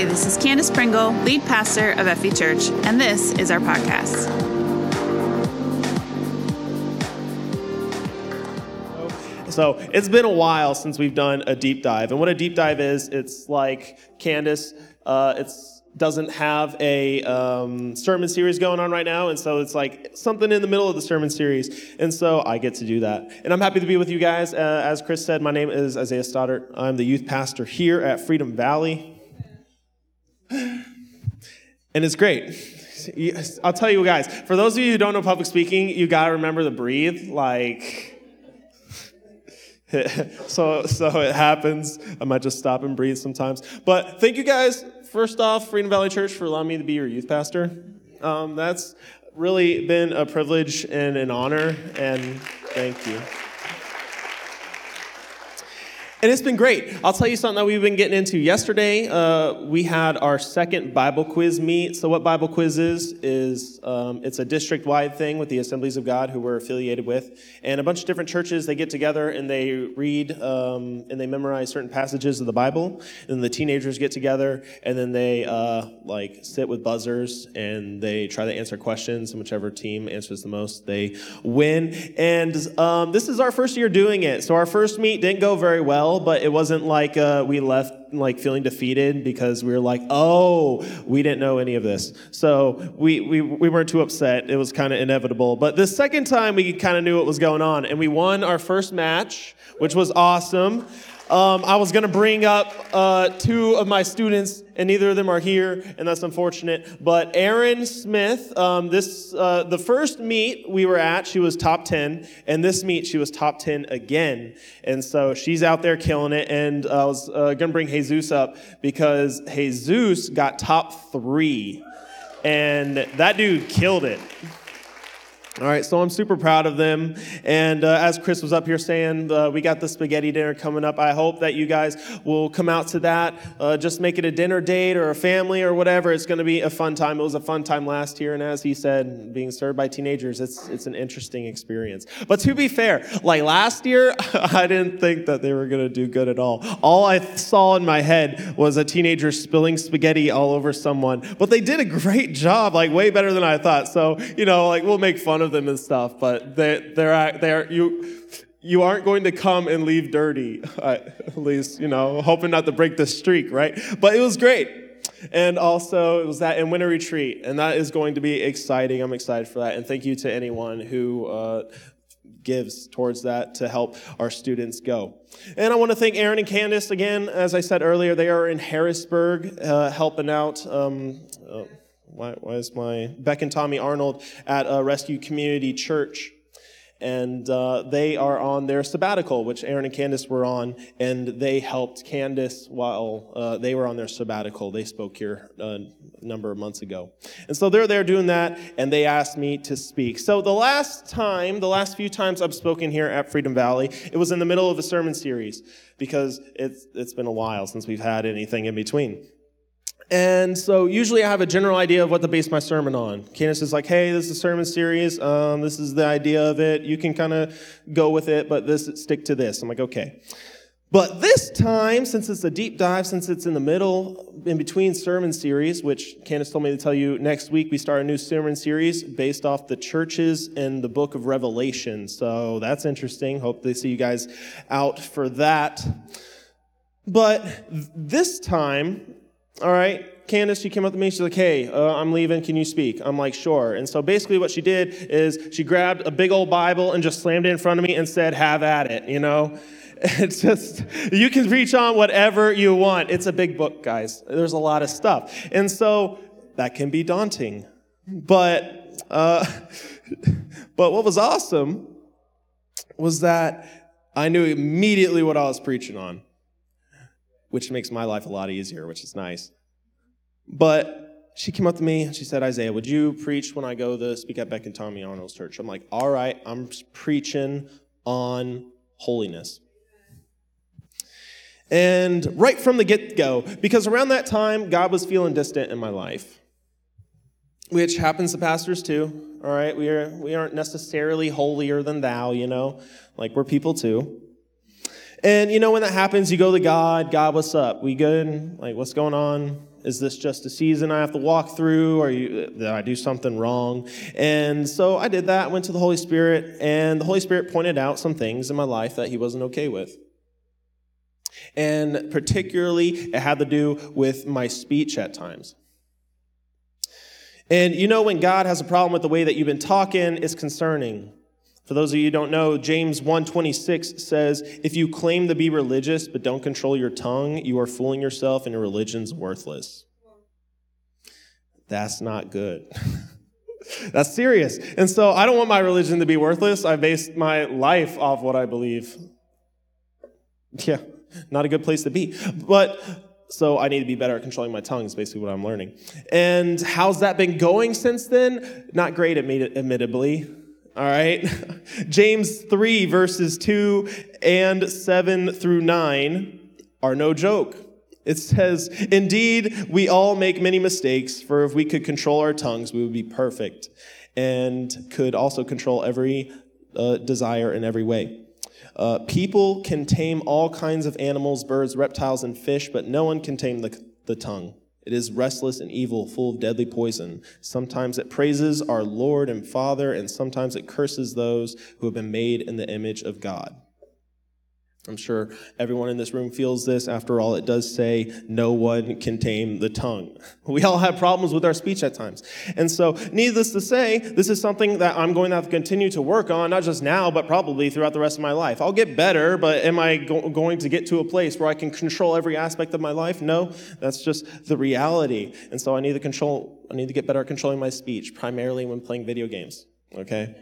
Hey, this is Candace Pringle, lead pastor of FV Church, and this is our podcast. So it's been a while since we've done a deep dive, and what a deep dive is, it's like Candace. Uh, it's doesn't have a um, sermon series going on right now, and so it's like something in the middle of the sermon series, and so I get to do that, and I'm happy to be with you guys. Uh, as Chris said, my name is Isaiah Stoddart. I'm the youth pastor here at Freedom Valley, and it's great. I'll tell you guys. For those of you who don't know public speaking, you gotta remember to breathe, like. so so it happens. I might just stop and breathe sometimes. But thank you guys. First off, Freedom Valley Church for allowing me to be your youth pastor. Um, that's really been a privilege and an honor, and thank you. And it's been great. I'll tell you something that we've been getting into. Yesterday, uh, we had our second Bible quiz meet. So, what Bible quiz is, is um, it's a district wide thing with the Assemblies of God who we're affiliated with. And a bunch of different churches, they get together and they read um, and they memorize certain passages of the Bible. And the teenagers get together and then they uh, like sit with buzzers and they try to answer questions. And whichever team answers the most, they win. And um, this is our first year doing it. So, our first meet didn't go very well well, but it wasn't like uh, we left like feeling defeated because we were like, oh, we didn't know any of this. So we, we, we weren't too upset. It was kind of inevitable. But the second time, we kind of knew what was going on, and we won our first match, which was awesome. Um, I was going to bring up uh, two of my students, and neither of them are here, and that's unfortunate. But Erin Smith, um, this uh, the first meet we were at, she was top ten, and this meet she was top ten again, and so she's out there killing it. And I was uh, going to bring Jesus up because Jesus got top three, and that dude killed it. All right, so I'm super proud of them. And uh, as Chris was up here saying, uh, we got the spaghetti dinner coming up. I hope that you guys will come out to that. Uh, just make it a dinner date or a family or whatever. It's going to be a fun time. It was a fun time last year, and as he said, being served by teenagers, it's it's an interesting experience. But to be fair, like last year, I didn't think that they were going to do good at all. All I saw in my head was a teenager spilling spaghetti all over someone. But they did a great job, like way better than I thought. So you know, like we'll make fun of them and stuff, but they, they're, they're, you, you aren't going to come and leave dirty, at least, you know, hoping not to break the streak, right? But it was great. And also, it was that in winter retreat, and that is going to be exciting. I'm excited for that. And thank you to anyone who uh, gives towards that to help our students go. And I want to thank Aaron and Candace again. As I said earlier, they are in Harrisburg uh, helping out. Um, uh, why, why is my Beck and Tommy Arnold at a Rescue Community Church? And uh, they are on their sabbatical, which Aaron and Candace were on, and they helped Candace while uh, they were on their sabbatical. They spoke here uh, a number of months ago. And so they're there doing that, and they asked me to speak. So the last time, the last few times I've spoken here at Freedom Valley, it was in the middle of a sermon series because it's, it's been a while since we've had anything in between. And so usually I have a general idea of what to base my sermon on. Candace is like, hey, this is a sermon series. Um, this is the idea of it. You can kind of go with it, but this stick to this. I'm like, okay. But this time, since it's a deep dive, since it's in the middle, in between sermon series, which Candace told me to tell you next week, we start a new sermon series based off the churches in the book of Revelation. So that's interesting. Hope they see you guys out for that. But this time, all right, Candace, she came up to me. She's like, hey, uh, I'm leaving. Can you speak? I'm like, sure. And so basically, what she did is she grabbed a big old Bible and just slammed it in front of me and said, have at it, you know? It's just, you can preach on whatever you want. It's a big book, guys. There's a lot of stuff. And so that can be daunting. But, uh, but what was awesome was that I knew immediately what I was preaching on which makes my life a lot easier, which is nice. But she came up to me and she said, Isaiah, would you preach when I go to speak at Beck and Tommy Arnold's church? I'm like, all right, I'm preaching on holiness. And right from the get go, because around that time, God was feeling distant in my life, which happens to pastors too. All right, we, are, we aren't necessarily holier than thou, you know, like we're people too. And you know, when that happens, you go to God, God, what's up? We good? Like, what's going on? Is this just a season I have to walk through, or you, did I do something wrong? And so I did that, went to the Holy Spirit, and the Holy Spirit pointed out some things in my life that He wasn't okay with. And particularly, it had to do with my speech at times. And you know, when God has a problem with the way that you've been talking, it's concerning. For those of you who don't know, James 1:26 says, "If you claim to be religious but don't control your tongue, you are fooling yourself and your religion's worthless." That's not good. That's serious. And so I don't want my religion to be worthless. I base my life off what I believe. Yeah, not a good place to be. But so I need to be better at controlling my tongue, is basically what I'm learning. And how's that been going since then? Not great, admittedly. All right. James 3, verses 2 and 7 through 9 are no joke. It says, Indeed, we all make many mistakes, for if we could control our tongues, we would be perfect and could also control every uh, desire in every way. Uh, people can tame all kinds of animals, birds, reptiles, and fish, but no one can tame the, the tongue. It is restless and evil, full of deadly poison. Sometimes it praises our Lord and Father, and sometimes it curses those who have been made in the image of God. I'm sure everyone in this room feels this. After all, it does say, no one can tame the tongue. We all have problems with our speech at times. And so, needless to say, this is something that I'm going to have to continue to work on, not just now, but probably throughout the rest of my life. I'll get better, but am I go- going to get to a place where I can control every aspect of my life? No, that's just the reality. And so, I need to control, I need to get better at controlling my speech, primarily when playing video games. Okay?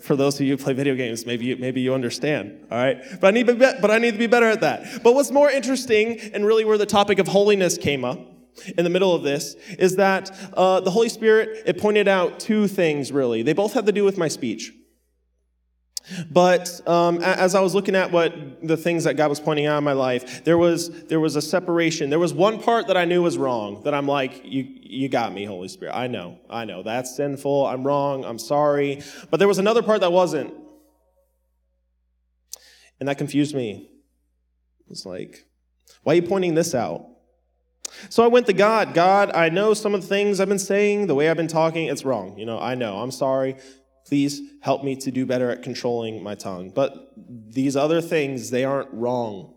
For those of you who play video games, maybe you, maybe you understand, all right? But I, need to be, but I need to be better at that. But what's more interesting, and really where the topic of holiness came up, in the middle of this is that uh, the Holy Spirit, it pointed out two things really. They both had to do with my speech. But um, as I was looking at what the things that God was pointing out in my life, there was there was a separation. There was one part that I knew was wrong. That I'm like, you you got me, Holy Spirit. I know, I know that's sinful. I'm wrong. I'm sorry. But there was another part that wasn't, and that confused me. It was like, why are you pointing this out? So I went to God. God, I know some of the things I've been saying, the way I've been talking, it's wrong. You know, I know. I'm sorry. Please help me to do better at controlling my tongue. But these other things, they aren't wrong.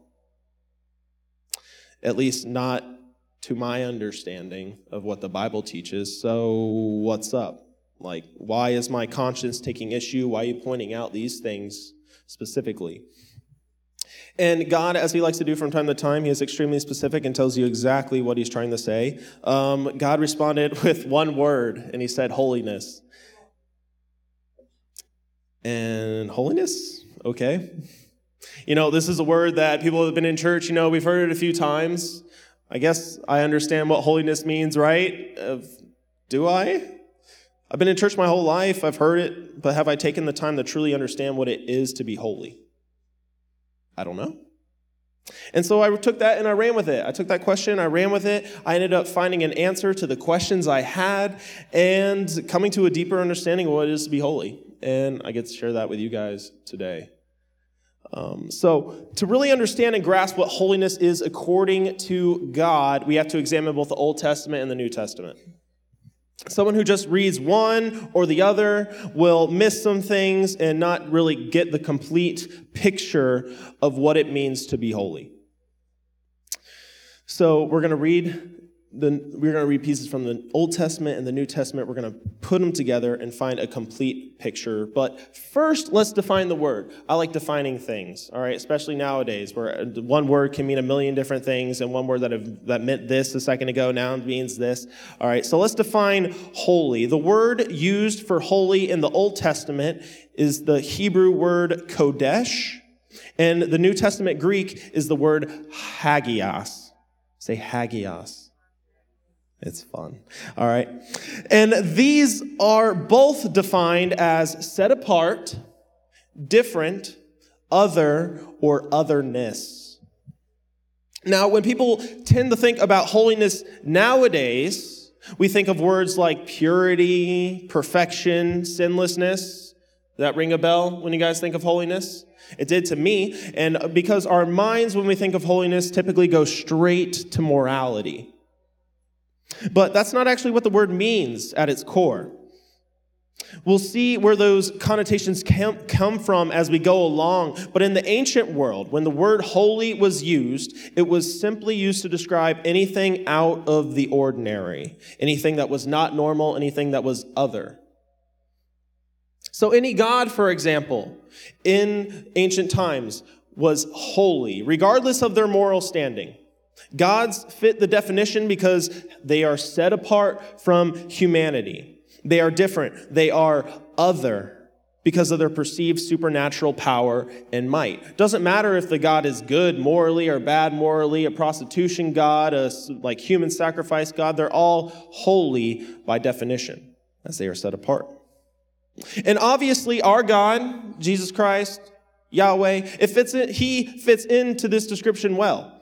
At least not to my understanding of what the Bible teaches. So, what's up? Like, why is my conscience taking issue? Why are you pointing out these things specifically? And God, as He likes to do from time to time, He is extremely specific and tells you exactly what He's trying to say. Um, God responded with one word, and He said, Holiness. And holiness? Okay. You know, this is a word that people have been in church, you know, we've heard it a few times. I guess I understand what holiness means, right? Uh, do I? I've been in church my whole life, I've heard it, but have I taken the time to truly understand what it is to be holy? I don't know. And so I took that and I ran with it. I took that question, I ran with it. I ended up finding an answer to the questions I had and coming to a deeper understanding of what it is to be holy and I get to share that with you guys today. Um, so, to really understand and grasp what holiness is according to God, we have to examine both the Old Testament and the New Testament. Someone who just reads one or the other will miss some things and not really get the complete picture of what it means to be holy. So, we're going to read the, we're going to read pieces from the Old Testament and the New Testament. We're going to put them together and find a complete picture. But first, let's define the word. I like defining things, all right, especially nowadays where uh, one word can mean a million different things, and one word that, have, that meant this a second ago now means this. All right, so let's define holy. The word used for holy in the Old Testament is the Hebrew word kodesh, and the New Testament Greek is the word hagios. Say hagios. It's fun. All right. And these are both defined as set apart, different, other, or otherness. Now, when people tend to think about holiness nowadays, we think of words like purity, perfection, sinlessness. Does that ring a bell when you guys think of holiness? It did to me. And because our minds, when we think of holiness, typically go straight to morality. But that's not actually what the word means at its core. We'll see where those connotations come from as we go along. But in the ancient world, when the word holy was used, it was simply used to describe anything out of the ordinary, anything that was not normal, anything that was other. So, any God, for example, in ancient times was holy, regardless of their moral standing. Gods fit the definition because they are set apart from humanity. They are different. They are other because of their perceived supernatural power and might. Doesn't matter if the God is good morally or bad morally, a prostitution God, a like human sacrifice God, they're all holy by definition as they are set apart. And obviously our God, Jesus Christ, Yahweh, it fits in, he fits into this description well.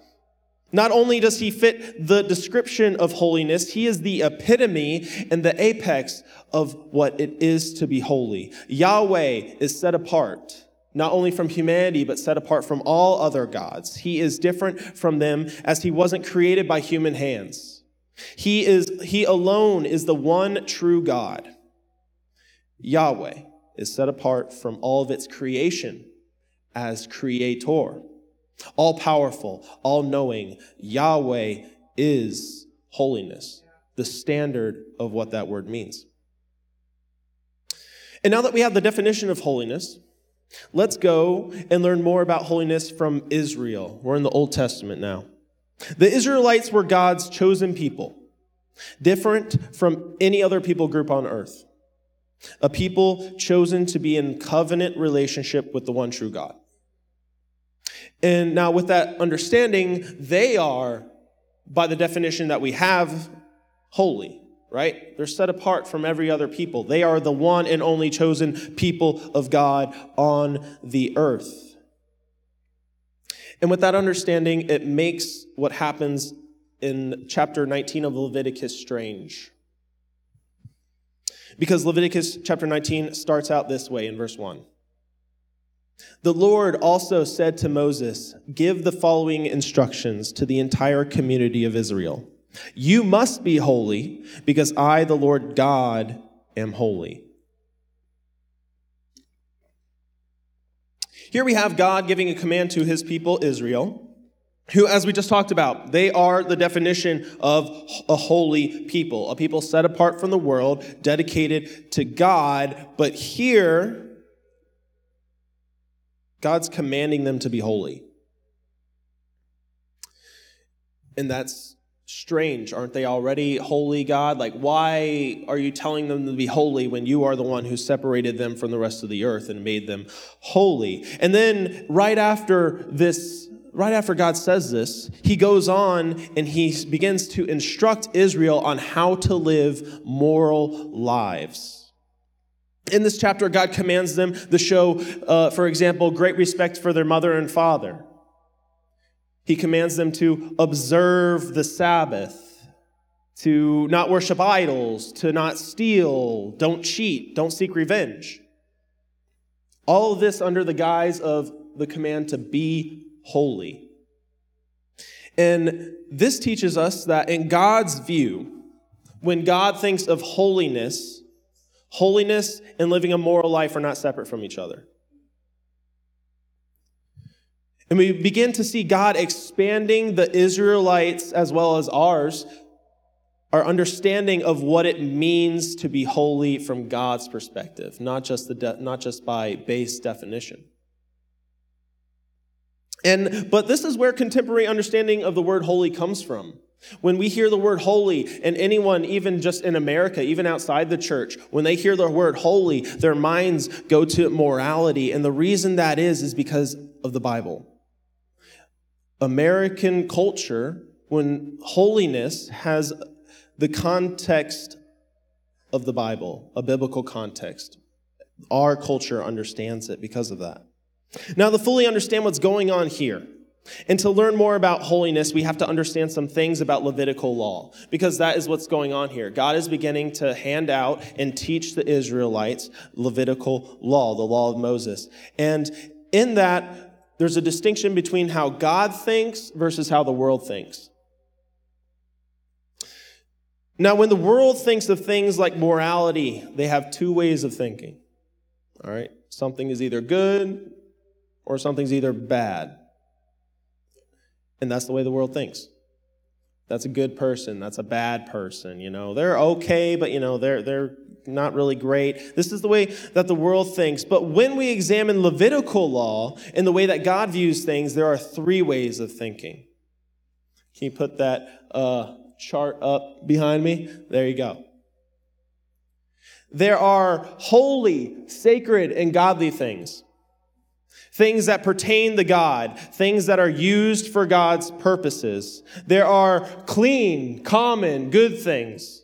Not only does he fit the description of holiness, he is the epitome and the apex of what it is to be holy. Yahweh is set apart, not only from humanity, but set apart from all other gods. He is different from them as he wasn't created by human hands. He is, he alone is the one true God. Yahweh is set apart from all of its creation as creator. All powerful, all knowing, Yahweh is holiness, the standard of what that word means. And now that we have the definition of holiness, let's go and learn more about holiness from Israel. We're in the Old Testament now. The Israelites were God's chosen people, different from any other people group on earth. A people chosen to be in covenant relationship with the one true God. And now, with that understanding, they are, by the definition that we have, holy, right? They're set apart from every other people. They are the one and only chosen people of God on the earth. And with that understanding, it makes what happens in chapter 19 of Leviticus strange. Because Leviticus chapter 19 starts out this way in verse 1. The Lord also said to Moses, Give the following instructions to the entire community of Israel. You must be holy, because I, the Lord God, am holy. Here we have God giving a command to his people, Israel, who, as we just talked about, they are the definition of a holy people, a people set apart from the world, dedicated to God. But here, God's commanding them to be holy. And that's strange. Aren't they already holy, God? Like, why are you telling them to be holy when you are the one who separated them from the rest of the earth and made them holy? And then, right after this, right after God says this, he goes on and he begins to instruct Israel on how to live moral lives. In this chapter, God commands them to show, uh, for example, great respect for their mother and father. He commands them to observe the Sabbath, to not worship idols, to not steal, don't cheat, don't seek revenge. All of this under the guise of the command to be holy. And this teaches us that in God's view, when God thinks of holiness, Holiness and living a moral life are not separate from each other. And we begin to see God expanding the Israelites as well as ours, our understanding of what it means to be holy from God's perspective, not just, the de- not just by base definition. And, but this is where contemporary understanding of the word holy comes from. When we hear the word holy, and anyone, even just in America, even outside the church, when they hear the word holy, their minds go to morality. And the reason that is, is because of the Bible. American culture, when holiness has the context of the Bible, a biblical context, our culture understands it because of that. Now, to fully understand what's going on here, and to learn more about holiness, we have to understand some things about Levitical law, because that is what's going on here. God is beginning to hand out and teach the Israelites Levitical law, the law of Moses. And in that, there's a distinction between how God thinks versus how the world thinks. Now, when the world thinks of things like morality, they have two ways of thinking. All right? Something is either good or something's either bad. And that's the way the world thinks. That's a good person. That's a bad person. You know, they're okay, but you know, they're, they're not really great. This is the way that the world thinks. But when we examine Levitical law and the way that God views things, there are three ways of thinking. Can you put that uh, chart up behind me? There you go. There are holy, sacred, and godly things. Things that pertain to God, things that are used for God's purposes. There are clean, common, good things.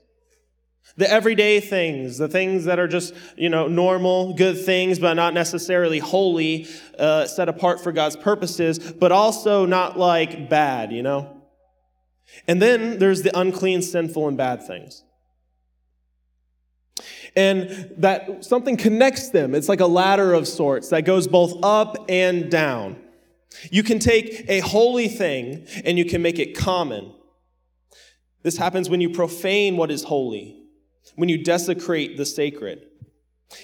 The everyday things, the things that are just, you know, normal, good things, but not necessarily holy, uh, set apart for God's purposes, but also not like bad, you know? And then there's the unclean, sinful, and bad things. And that something connects them. It's like a ladder of sorts that goes both up and down. You can take a holy thing and you can make it common. This happens when you profane what is holy when you desecrate the sacred.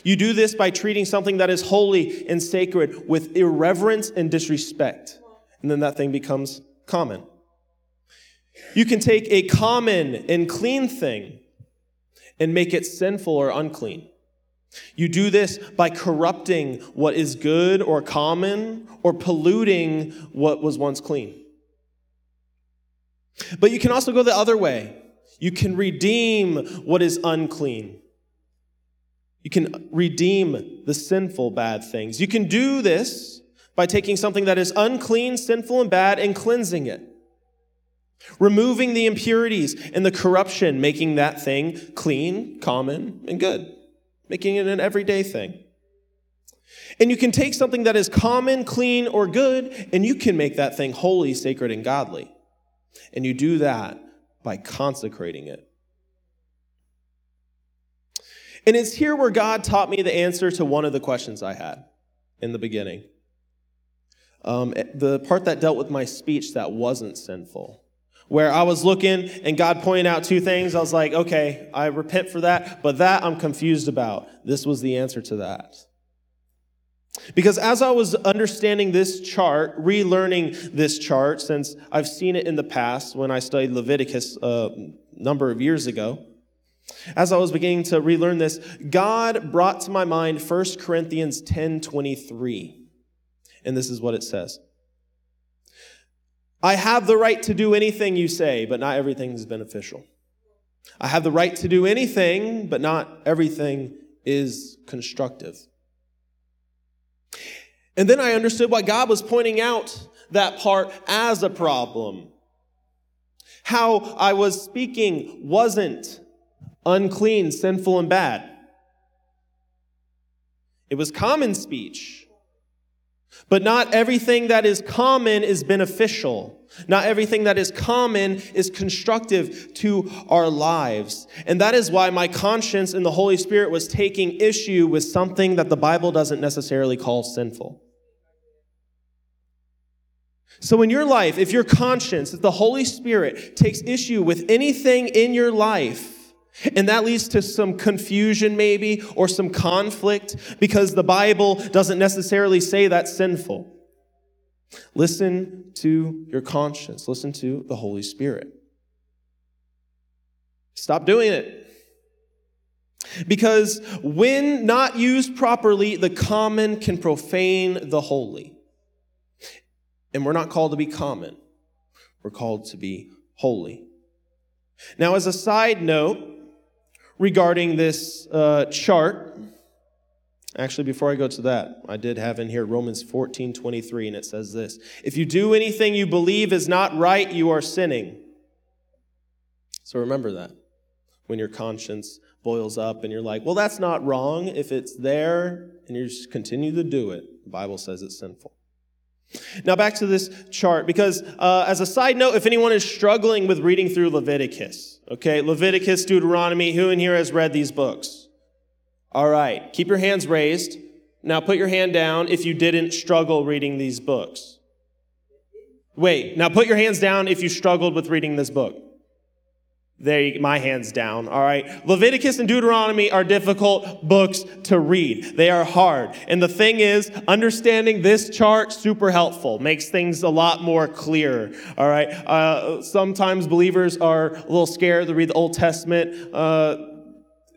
You do this by treating something that is holy and sacred with irreverence and disrespect. And then that thing becomes common. You can take a common and clean thing and make it sinful or unclean. You do this by corrupting what is good or common or polluting what was once clean. But you can also go the other way you can redeem what is unclean. You can redeem the sinful bad things. You can do this by taking something that is unclean, sinful, and bad and cleansing it. Removing the impurities and the corruption, making that thing clean, common, and good. Making it an everyday thing. And you can take something that is common, clean, or good, and you can make that thing holy, sacred, and godly. And you do that by consecrating it. And it's here where God taught me the answer to one of the questions I had in the beginning. Um, the part that dealt with my speech that wasn't sinful, where I was looking and God pointed out two things. I was like, okay, I repent for that, but that I'm confused about. This was the answer to that. Because as I was understanding this chart, relearning this chart, since I've seen it in the past when I studied Leviticus a number of years ago, as I was beginning to relearn this, God brought to my mind 1 Corinthians 10 23. And this is what it says I have the right to do anything you say, but not everything is beneficial. I have the right to do anything, but not everything is constructive. And then I understood why God was pointing out that part as a problem. How I was speaking wasn't unclean, sinful, and bad. It was common speech. But not everything that is common is beneficial. Not everything that is common is constructive to our lives. And that is why my conscience and the Holy Spirit was taking issue with something that the Bible doesn't necessarily call sinful. So, in your life, if your conscience, if the Holy Spirit takes issue with anything in your life, and that leads to some confusion, maybe, or some conflict, because the Bible doesn't necessarily say that's sinful. Listen to your conscience, listen to the Holy Spirit. Stop doing it. Because when not used properly, the common can profane the holy. And we're not called to be common, we're called to be holy. Now, as a side note regarding this uh, chart, actually, before I go to that, I did have in here Romans 14 23, and it says this If you do anything you believe is not right, you are sinning. So remember that when your conscience boils up and you're like, well, that's not wrong. If it's there and you just continue to do it, the Bible says it's sinful. Now, back to this chart, because uh, as a side note, if anyone is struggling with reading through Leviticus, okay, Leviticus, Deuteronomy, who in here has read these books? All right, keep your hands raised. Now put your hand down if you didn't struggle reading these books. Wait, now put your hands down if you struggled with reading this book. My hands down. All right. Leviticus and Deuteronomy are difficult books to read. They are hard. And the thing is, understanding this chart super helpful. Makes things a lot more clear. All right. Uh, sometimes believers are a little scared to read the Old Testament. Uh,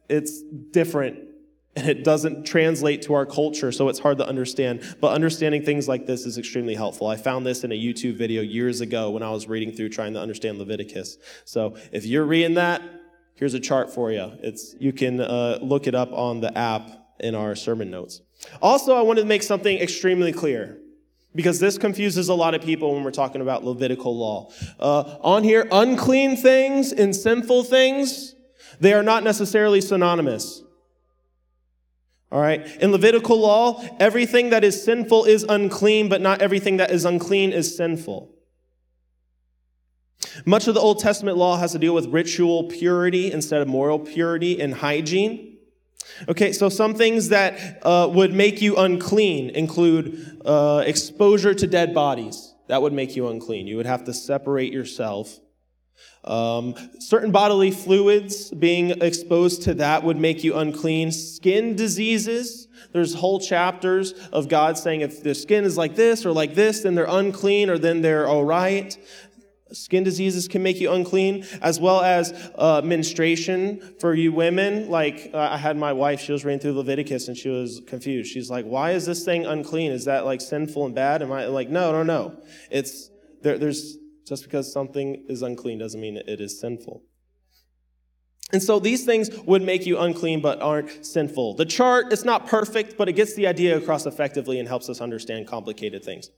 it's different and it doesn't translate to our culture, so it's hard to understand. But understanding things like this is extremely helpful. I found this in a YouTube video years ago when I was reading through trying to understand Leviticus. So if you're reading that, here's a chart for you. It's you can uh, look it up on the app in our sermon notes. Also, I wanted to make something extremely clear because this confuses a lot of people when we're talking about Levitical law. Uh, on here, unclean things and sinful things, they are not necessarily synonymous. All right. In Levitical law, everything that is sinful is unclean, but not everything that is unclean is sinful. Much of the Old Testament law has to deal with ritual purity instead of moral purity and hygiene. Okay, so some things that uh, would make you unclean include uh, exposure to dead bodies. That would make you unclean. You would have to separate yourself um, certain bodily fluids, being exposed to that would make you unclean. Skin diseases, there's whole chapters of God saying if their skin is like this or like this, then they're unclean or then they're all right. Skin diseases can make you unclean, as well as uh, menstruation for you women. Like uh, I had my wife, she was reading through Leviticus and she was confused. She's like, "Why is this thing unclean? Is that like sinful and bad?" Am I like, "No, no, no. It's there, there's just because something is unclean doesn't mean it is sinful. And so these things would make you unclean but aren't sinful. The chart is not perfect, but it gets the idea across effectively and helps us understand complicated things.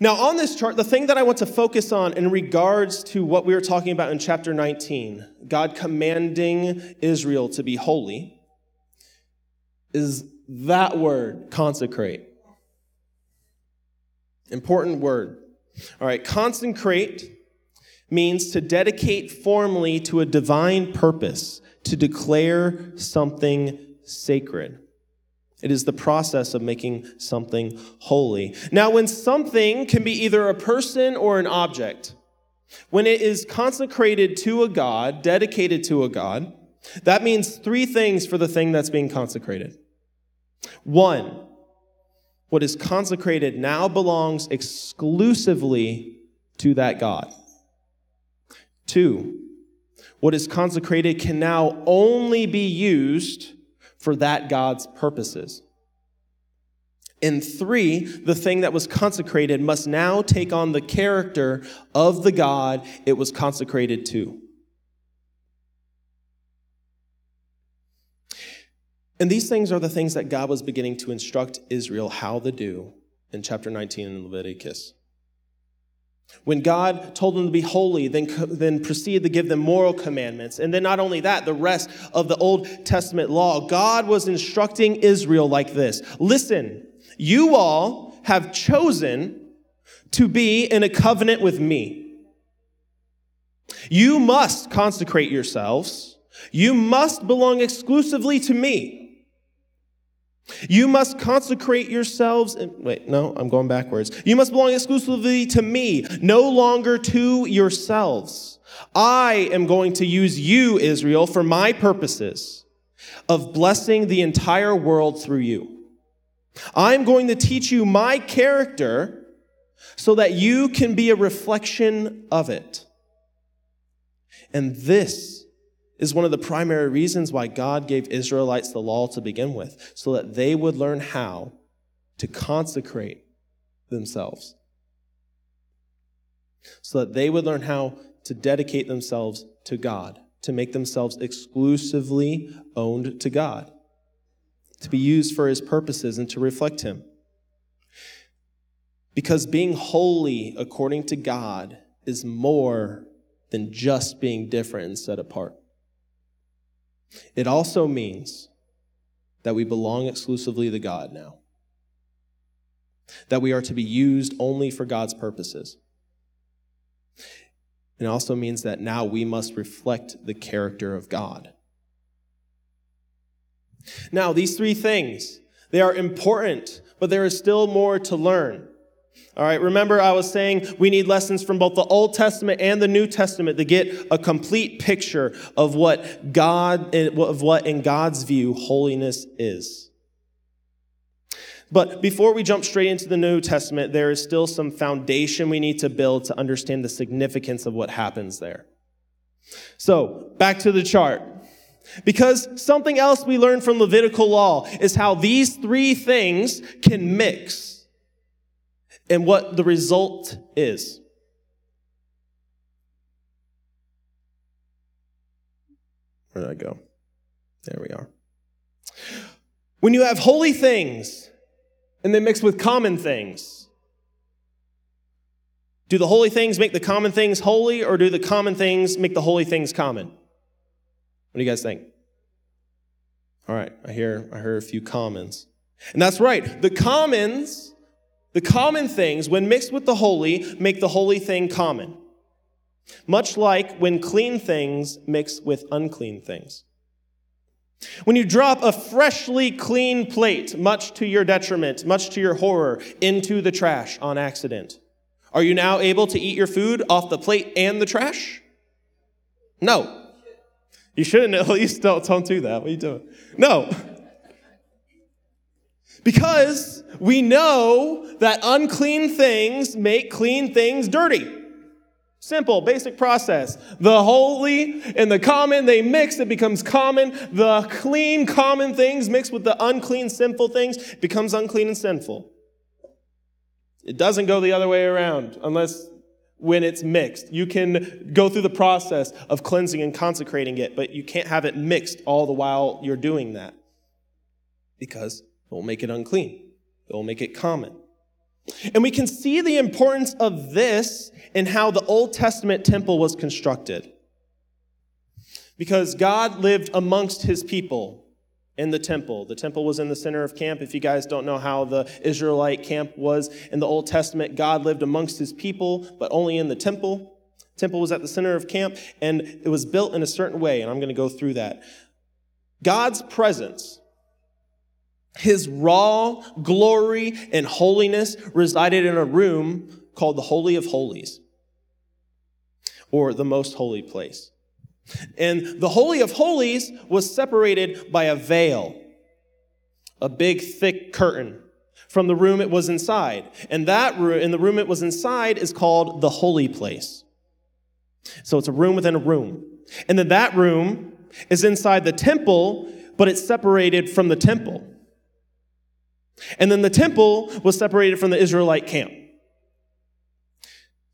Now, on this chart, the thing that I want to focus on in regards to what we were talking about in chapter 19, God commanding Israel to be holy, is that word, consecrate. Important word. All right, consecrate means to dedicate formally to a divine purpose, to declare something sacred. It is the process of making something holy. Now, when something can be either a person or an object, when it is consecrated to a God, dedicated to a God, that means three things for the thing that's being consecrated. One, what is consecrated now belongs exclusively to that God. Two, what is consecrated can now only be used for that God's purposes. And three, the thing that was consecrated must now take on the character of the God it was consecrated to. And these things are the things that God was beginning to instruct Israel how to do in chapter 19 in Leviticus. When God told them to be holy, then, then proceeded to give them moral commandments. And then not only that, the rest of the Old Testament law, God was instructing Israel like this Listen, you all have chosen to be in a covenant with me. You must consecrate yourselves. You must belong exclusively to me. You must consecrate yourselves. And, wait, no, I'm going backwards. You must belong exclusively to me, no longer to yourselves. I am going to use you, Israel, for my purposes of blessing the entire world through you. I'm going to teach you my character so that you can be a reflection of it. And this is one of the primary reasons why God gave Israelites the law to begin with, so that they would learn how to consecrate themselves. So that they would learn how to dedicate themselves to God, to make themselves exclusively owned to God, to be used for His purposes and to reflect Him. Because being holy according to God is more than just being different and set apart. It also means that we belong exclusively to God now, that we are to be used only for God's purposes. It also means that now we must reflect the character of God. Now, these three things, they are important, but there is still more to learn. All right, remember I was saying we need lessons from both the Old Testament and the New Testament to get a complete picture of what God of what in God's view holiness is. But before we jump straight into the New Testament, there is still some foundation we need to build to understand the significance of what happens there. So, back to the chart. Because something else we learn from Levitical law is how these three things can mix and what the result is. Where did I go? There we are. When you have holy things and they mix with common things, do the holy things make the common things holy, or do the common things make the holy things common? What do you guys think? All right, I hear I heard a few commons. And that's right. The commons, the common things, when mixed with the holy, make the holy thing common. Much like when clean things mix with unclean things. When you drop a freshly clean plate, much to your detriment, much to your horror, into the trash on accident, are you now able to eat your food off the plate and the trash? No. You shouldn't at least don't, don't do that. What are you doing? No. Because we know that unclean things make clean things dirty. Simple, basic process. The holy and the common, they mix, it becomes common. The clean, common things mixed with the unclean, sinful things becomes unclean and sinful. It doesn't go the other way around unless when it's mixed. You can go through the process of cleansing and consecrating it, but you can't have it mixed all the while you're doing that because it will make it unclean. It will make it common. And we can see the importance of this in how the Old Testament temple was constructed. Because God lived amongst his people in the temple. The temple was in the center of camp. If you guys don't know how the Israelite camp was in the Old Testament, God lived amongst his people, but only in the temple. temple was at the center of camp, and it was built in a certain way, and I'm going to go through that. God's presence, his raw glory and holiness resided in a room called the Holy of Holies, or the most holy place. And the Holy of Holies was separated by a veil, a big thick curtain from the room it was inside. And that room, in the room it was inside is called the holy place. So it's a room within a room. And then that room is inside the temple, but it's separated from the temple. And then the temple was separated from the Israelite camp.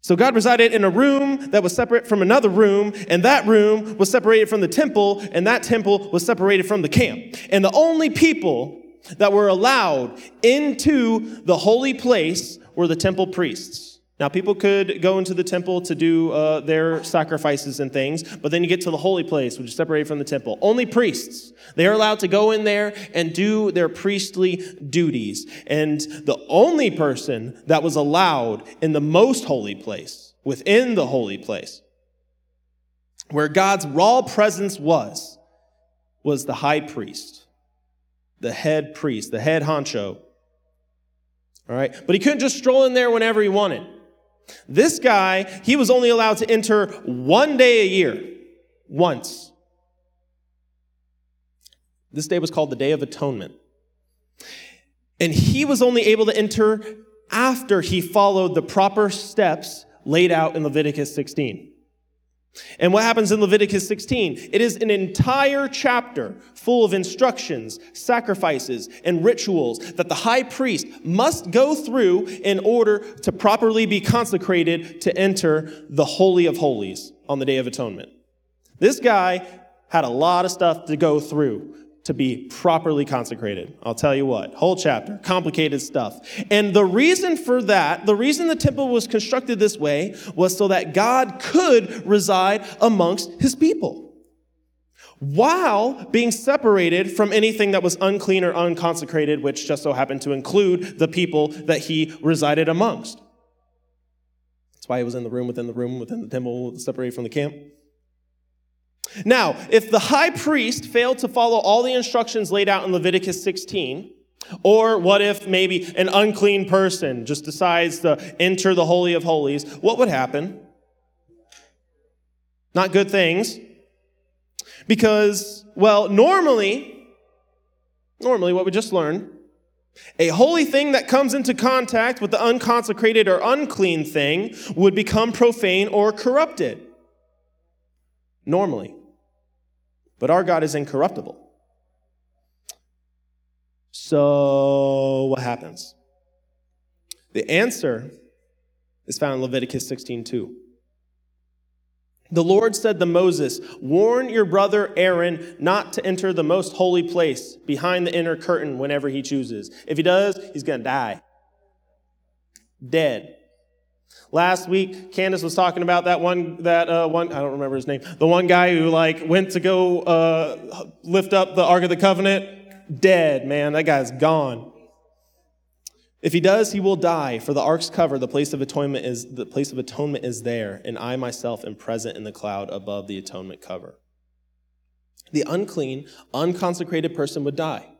So God resided in a room that was separate from another room, and that room was separated from the temple, and that temple was separated from the camp. And the only people that were allowed into the holy place were the temple priests. Now, people could go into the temple to do uh, their sacrifices and things, but then you get to the holy place, which is separated from the temple. Only priests. They are allowed to go in there and do their priestly duties. And the only person that was allowed in the most holy place, within the holy place, where God's raw presence was, was the high priest, the head priest, the head honcho. All right? But he couldn't just stroll in there whenever he wanted. This guy, he was only allowed to enter one day a year, once. This day was called the Day of Atonement. And he was only able to enter after he followed the proper steps laid out in Leviticus 16. And what happens in Leviticus 16? It is an entire chapter full of instructions, sacrifices, and rituals that the high priest must go through in order to properly be consecrated to enter the Holy of Holies on the Day of Atonement. This guy had a lot of stuff to go through to be properly consecrated. I'll tell you what, whole chapter, complicated stuff. And the reason for that, the reason the temple was constructed this way was so that God could reside amongst his people while being separated from anything that was unclean or unconsecrated, which just so happened to include the people that he resided amongst. That's why he was in the room within the room within the temple, separated from the camp. Now, if the high priest failed to follow all the instructions laid out in Leviticus 16, Or what if maybe an unclean person just decides to enter the Holy of Holies? What would happen? Not good things. Because, well, normally, normally what we just learned, a holy thing that comes into contact with the unconsecrated or unclean thing would become profane or corrupted. Normally. But our God is incorruptible. So, what happens? The answer is found in Leviticus 16 2. The Lord said to Moses, Warn your brother Aaron not to enter the most holy place behind the inner curtain whenever he chooses. If he does, he's going to die. Dead. Last week, Candace was talking about that one, that uh, one, I don't remember his name, the one guy who like went to go uh, lift up the Ark of the Covenant. Dead, man. That guy's gone. If he does, he will die, for the ark's cover, the place of atonement is the place of atonement is there, and I myself am present in the cloud above the atonement cover. The unclean, unconsecrated person would die.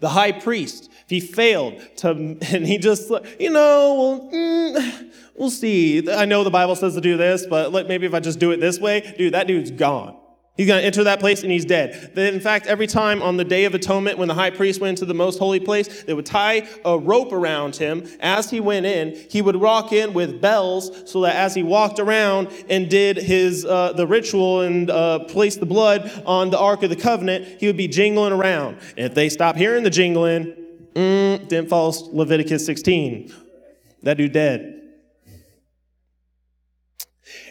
The high priest, if he failed to, and he just, you know, well, mm, we'll see. I know the Bible says to do this, but maybe if I just do it this way, dude, that dude's gone. He's going to enter that place and he's dead. In fact, every time on the Day of Atonement, when the high priest went into the most holy place, they would tie a rope around him. As he went in, he would walk in with bells so that as he walked around and did his uh, the ritual and uh, placed the blood on the Ark of the Covenant, he would be jingling around. And if they stopped hearing the jingling, mm, didn't follow Leviticus 16. That dude dead.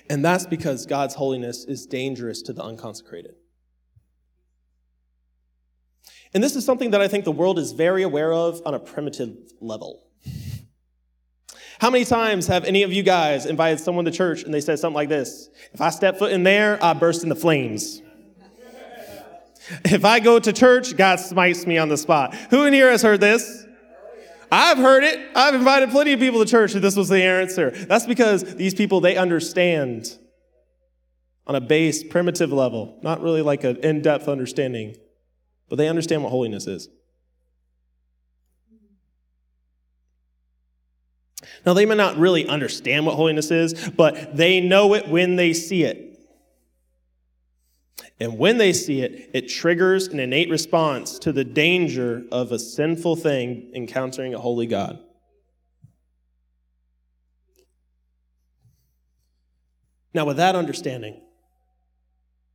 And that's because God's holiness is dangerous to the unconsecrated. And this is something that I think the world is very aware of on a primitive level. How many times have any of you guys invited someone to church and they said something like this? If I step foot in there, I burst into flames. If I go to church, God smites me on the spot. Who in here has heard this? I've heard it. I've invited plenty of people to church and this was the answer. That's because these people, they understand on a base, primitive level, not really like an in depth understanding, but they understand what holiness is. Now, they may not really understand what holiness is, but they know it when they see it. And when they see it, it triggers an innate response to the danger of a sinful thing encountering a holy God. Now, with that understanding,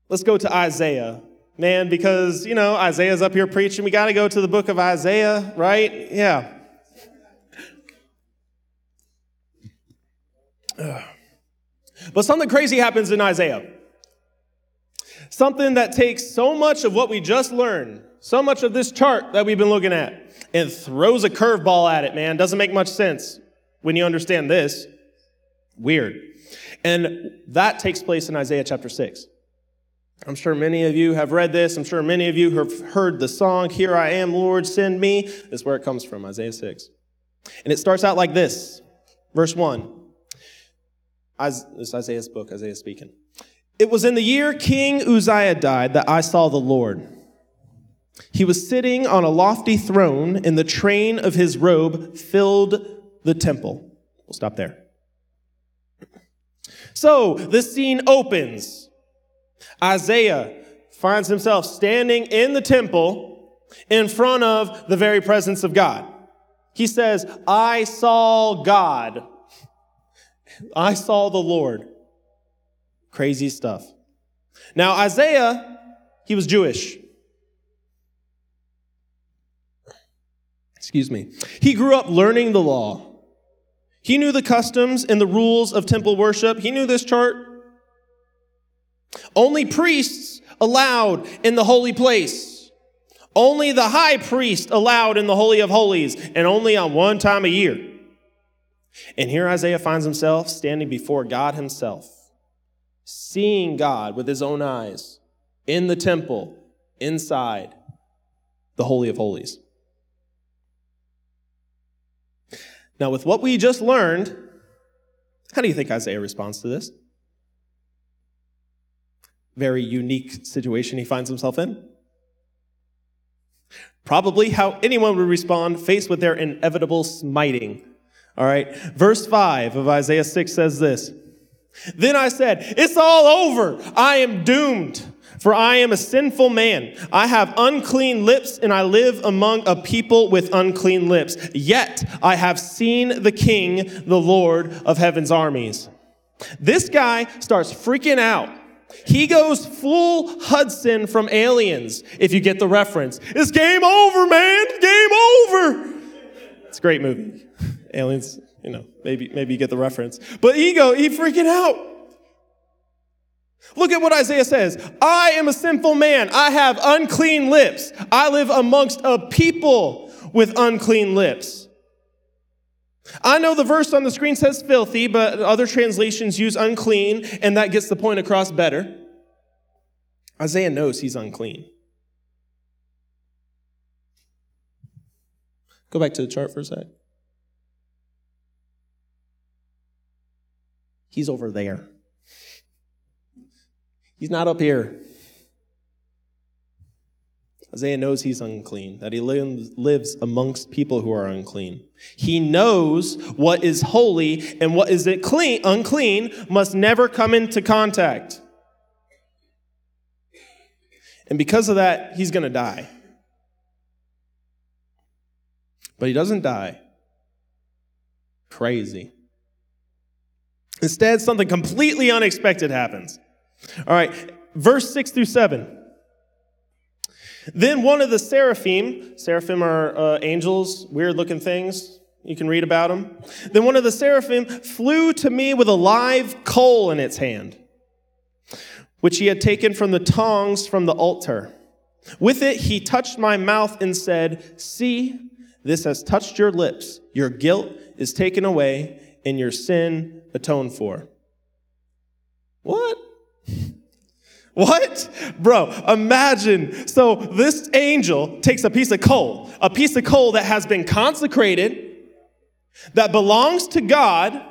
let's go to Isaiah. Man, because, you know, Isaiah's up here preaching. We got to go to the book of Isaiah, right? Yeah. But something crazy happens in Isaiah. Something that takes so much of what we just learned, so much of this chart that we've been looking at, and throws a curveball at it, man. Doesn't make much sense when you understand this. Weird. And that takes place in Isaiah chapter 6. I'm sure many of you have read this. I'm sure many of you have heard the song, Here I Am, Lord, Send Me. That's where it comes from, Isaiah 6. And it starts out like this Verse 1. This is Isaiah's book, Isaiah speaking. It was in the year King Uzziah died that I saw the Lord. He was sitting on a lofty throne, and the train of his robe filled the temple. We'll stop there. So this scene opens. Isaiah finds himself standing in the temple in front of the very presence of God. He says, I saw God. I saw the Lord. Crazy stuff. Now, Isaiah, he was Jewish. Excuse me. He grew up learning the law. He knew the customs and the rules of temple worship. He knew this chart. Only priests allowed in the holy place. Only the high priest allowed in the Holy of Holies, and only on one time a year. And here Isaiah finds himself standing before God himself seeing God with his own eyes in the temple, inside the Holy of Holies. Now, with what we just learned, how do you think Isaiah responds to this? Very unique situation he finds himself in. Probably how anyone would respond faced with their inevitable smiting. All right. Verse 5 of Isaiah 6 says this Then I said, It's all over. I am doomed. For I am a sinful man. I have unclean lips, and I live among a people with unclean lips. Yet I have seen the King, the Lord of heaven's armies. This guy starts freaking out. He goes full Hudson from Aliens, if you get the reference. It's game over, man. Game over. It's a great movie. Aliens, you know, maybe, maybe you get the reference. But ego, go, he freaking out. Look at what Isaiah says. I am a sinful man. I have unclean lips. I live amongst a people with unclean lips. I know the verse on the screen says filthy, but other translations use unclean, and that gets the point across better. Isaiah knows he's unclean. Go back to the chart for a sec. He's over there. He's not up here. Isaiah knows he's unclean, that he lives amongst people who are unclean. He knows what is holy and what is clean, unclean must never come into contact. And because of that, he's going to die. But he doesn't die. Crazy. Instead, something completely unexpected happens. All right, verse 6 through 7. Then one of the seraphim, seraphim are uh, angels, weird looking things. You can read about them. Then one of the seraphim flew to me with a live coal in its hand, which he had taken from the tongs from the altar. With it, he touched my mouth and said, See, this has touched your lips. Your guilt is taken away and your sin atoned for. What? What? Bro, imagine. So this angel takes a piece of coal, a piece of coal that has been consecrated, that belongs to God,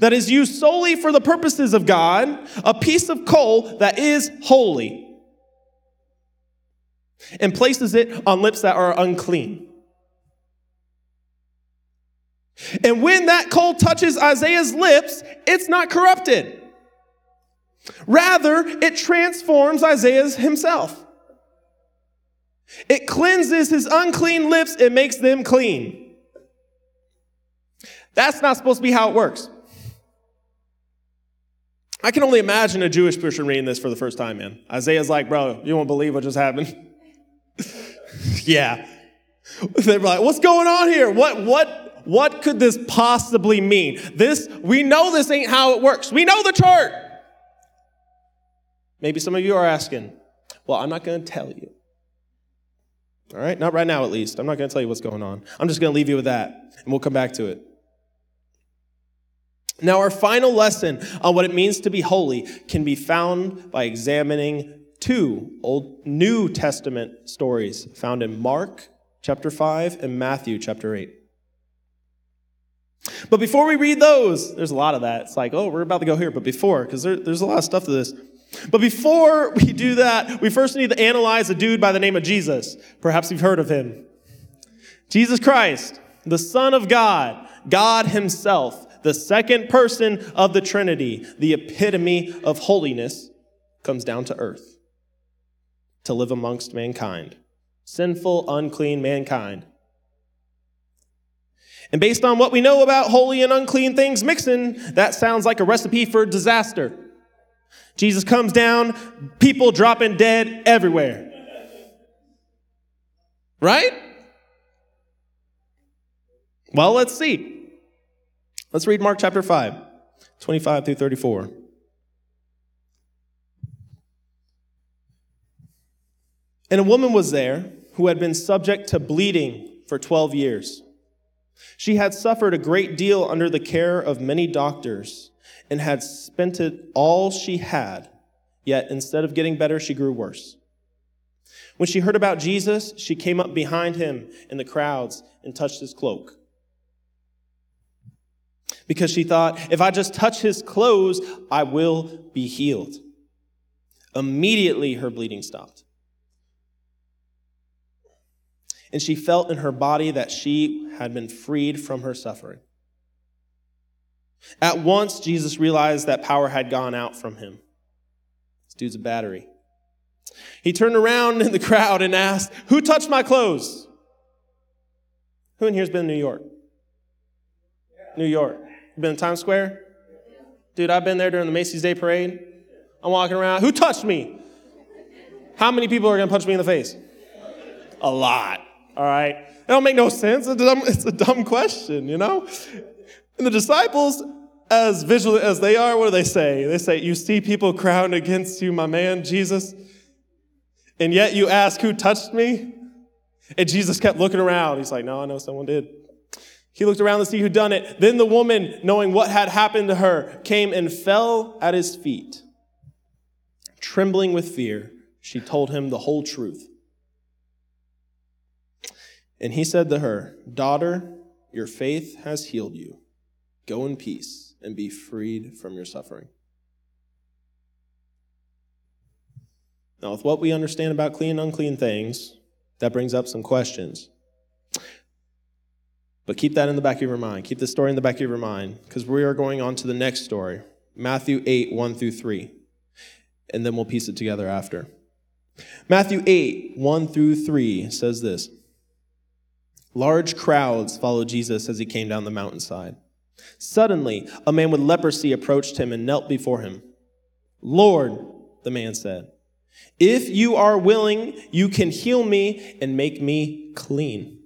that is used solely for the purposes of God, a piece of coal that is holy, and places it on lips that are unclean. And when that coal touches Isaiah's lips, it's not corrupted. Rather, it transforms Isaiah himself. It cleanses his unclean lips, it makes them clean. That's not supposed to be how it works. I can only imagine a Jewish person reading this for the first time, man. Isaiah's like, bro, you won't believe what just happened. yeah. They're like, what's going on here? What, what, what could this possibly mean? This, we know this ain't how it works. We know the chart. Maybe some of you are asking, well, I'm not going to tell you. All right? Not right now, at least. I'm not going to tell you what's going on. I'm just going to leave you with that, and we'll come back to it. Now, our final lesson on what it means to be holy can be found by examining two Old New Testament stories found in Mark chapter 5 and Matthew chapter 8. But before we read those, there's a lot of that. It's like, oh, we're about to go here. But before, because there, there's a lot of stuff to this. But before we do that, we first need to analyze a dude by the name of Jesus. Perhaps you've heard of him. Jesus Christ, the Son of God, God Himself, the second person of the Trinity, the epitome of holiness, comes down to earth to live amongst mankind. Sinful, unclean mankind. And based on what we know about holy and unclean things mixing, that sounds like a recipe for disaster. Jesus comes down, people dropping dead everywhere. Right? Well, let's see. Let's read Mark chapter 5, 25 through 34. And a woman was there who had been subject to bleeding for 12 years. She had suffered a great deal under the care of many doctors and had spent it all she had, yet instead of getting better, she grew worse. When she heard about Jesus, she came up behind him in the crowds and touched his cloak. Because she thought, if I just touch his clothes, I will be healed. Immediately, her bleeding stopped. And she felt in her body that she had been freed from her suffering. At once, Jesus realized that power had gone out from him. This dude's a battery. He turned around in the crowd and asked, Who touched my clothes? Who in here's been in New York? New York. Been in Times Square? Dude, I've been there during the Macy's Day Parade. I'm walking around. Who touched me? How many people are going to punch me in the face? A lot. All right. It don't make no sense. It's a dumb, it's a dumb question, you know? And the disciples, as visual as they are, what do they say? They say, You see people crowding against you, my man, Jesus, and yet you ask, Who touched me? And Jesus kept looking around. He's like, No, I know someone did. He looked around to see who done it. Then the woman, knowing what had happened to her, came and fell at his feet. Trembling with fear, she told him the whole truth. And he said to her, Daughter, your faith has healed you. Go in peace and be freed from your suffering. Now, with what we understand about clean and unclean things, that brings up some questions. But keep that in the back of your mind. Keep the story in the back of your mind because we are going on to the next story Matthew 8, 1 through 3. And then we'll piece it together after. Matthew 8, 1 through 3 says this Large crowds followed Jesus as he came down the mountainside. Suddenly, a man with leprosy approached him and knelt before him. Lord, the man said, if you are willing, you can heal me and make me clean.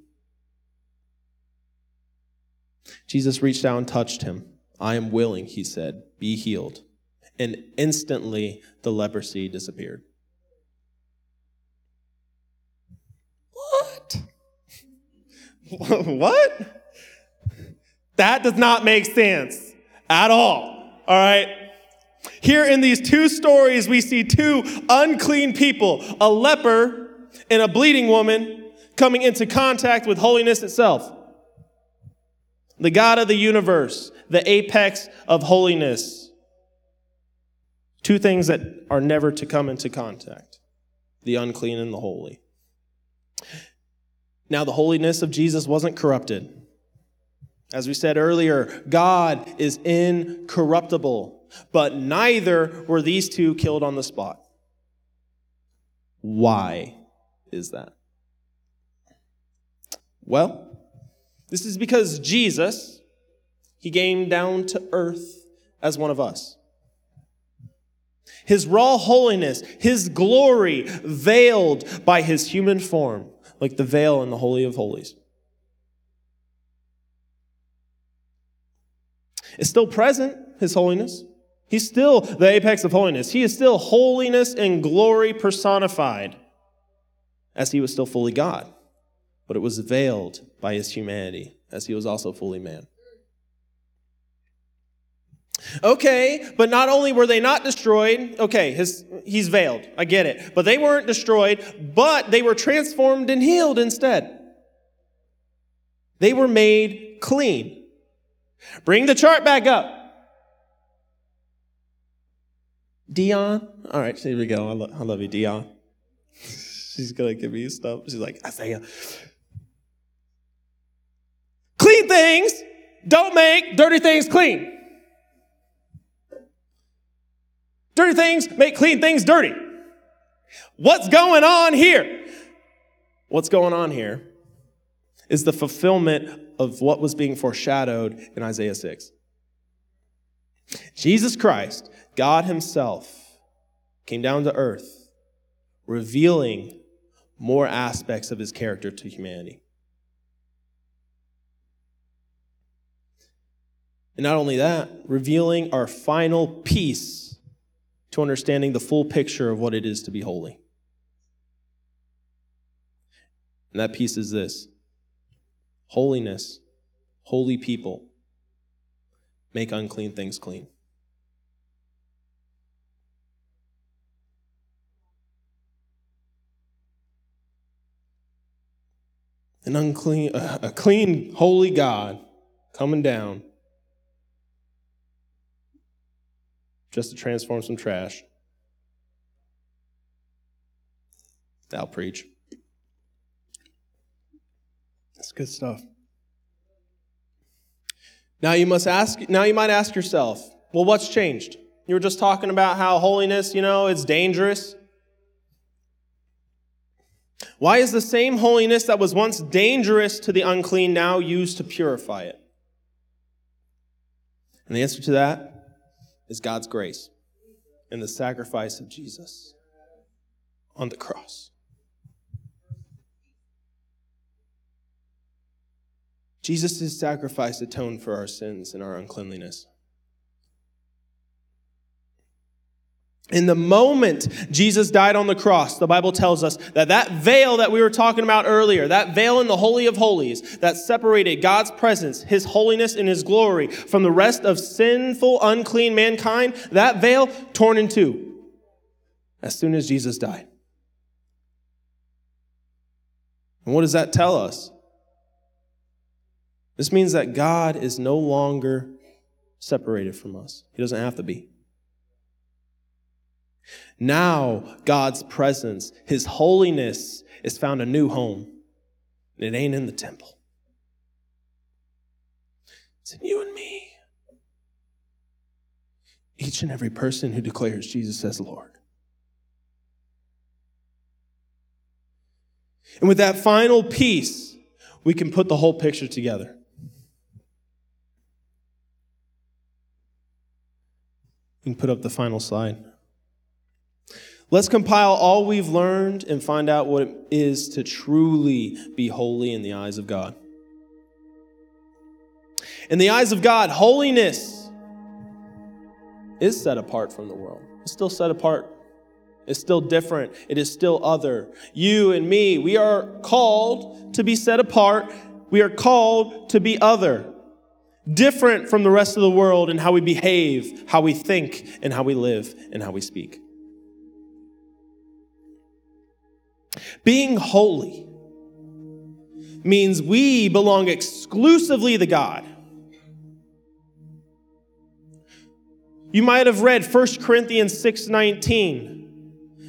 Jesus reached out and touched him. I am willing, he said, be healed. And instantly the leprosy disappeared. what? That does not make sense at all. All right? Here in these two stories, we see two unclean people, a leper and a bleeding woman, coming into contact with holiness itself the God of the universe, the apex of holiness. Two things that are never to come into contact the unclean and the holy. Now, the holiness of Jesus wasn't corrupted. As we said earlier, God is incorruptible, but neither were these two killed on the spot. Why is that? Well, this is because Jesus, he came down to earth as one of us. His raw holiness, his glory veiled by his human form, like the veil in the Holy of Holies. Is still present, his holiness. He's still the apex of holiness. He is still holiness and glory personified, as he was still fully God but it was veiled by his humanity, as he was also fully man. Okay, but not only were they not destroyed, okay, his, he's veiled, I get it, but they weren't destroyed, but they were transformed and healed instead. They were made clean. Bring the chart back up. Dion. All right, here we go. I, lo- I love you, Dion. She's gonna give me stuff. She's like, Isaiah, uh, Clean things don't make dirty things clean. Dirty things make clean things dirty. What's going on here? What's going on here is the fulfillment of what was being foreshadowed in Isaiah 6. Jesus Christ, God Himself, came down to earth, revealing more aspects of His character to humanity. And not only that, revealing our final piece to understanding the full picture of what it is to be holy. And that piece is this holiness, holy people make unclean things clean. An unclean, a clean, holy God coming down just to transform some trash. I'll preach. It's good stuff. Now you must ask, now you might ask yourself, well, what's changed? You were just talking about how holiness, you know, it's dangerous. Why is the same holiness that was once dangerous to the unclean now used to purify it? And the answer to that is God's grace and the sacrifice of Jesus on the cross. Jesus' sacrifice atoned for our sins and our uncleanliness. In the moment Jesus died on the cross, the Bible tells us that that veil that we were talking about earlier, that veil in the Holy of Holies that separated God's presence, His holiness, and His glory from the rest of sinful, unclean mankind, that veil torn in two as soon as Jesus died. And what does that tell us? This means that God is no longer separated from us, He doesn't have to be. Now, God's presence, His holiness, is found a new home. And it ain't in the temple, it's in you and me. Each and every person who declares Jesus as Lord. And with that final piece, we can put the whole picture together. You can put up the final slide. Let's compile all we've learned and find out what it is to truly be holy in the eyes of God. In the eyes of God, holiness is set apart from the world. It's still set apart. It's still different. It is still other. You and me, we are called to be set apart. We are called to be other. Different from the rest of the world in how we behave, how we think, and how we live, and how we speak. Being holy means we belong exclusively to God. You might have read 1 Corinthians 6:19.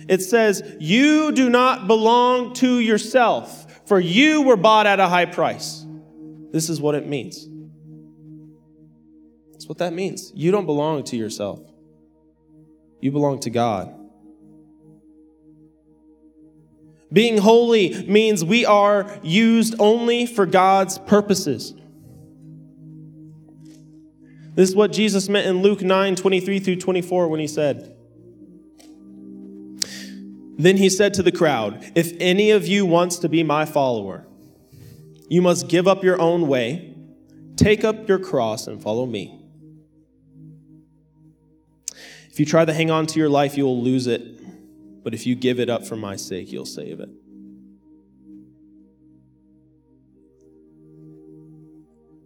It says, "You do not belong to yourself, for you were bought at a high price." This is what it means. That's what that means. You don't belong to yourself. You belong to God. Being holy means we are used only for God's purposes. This is what Jesus meant in Luke 9 23 through 24 when he said, Then he said to the crowd, If any of you wants to be my follower, you must give up your own way, take up your cross, and follow me. If you try to hang on to your life, you will lose it. But if you give it up for my sake, you'll save it.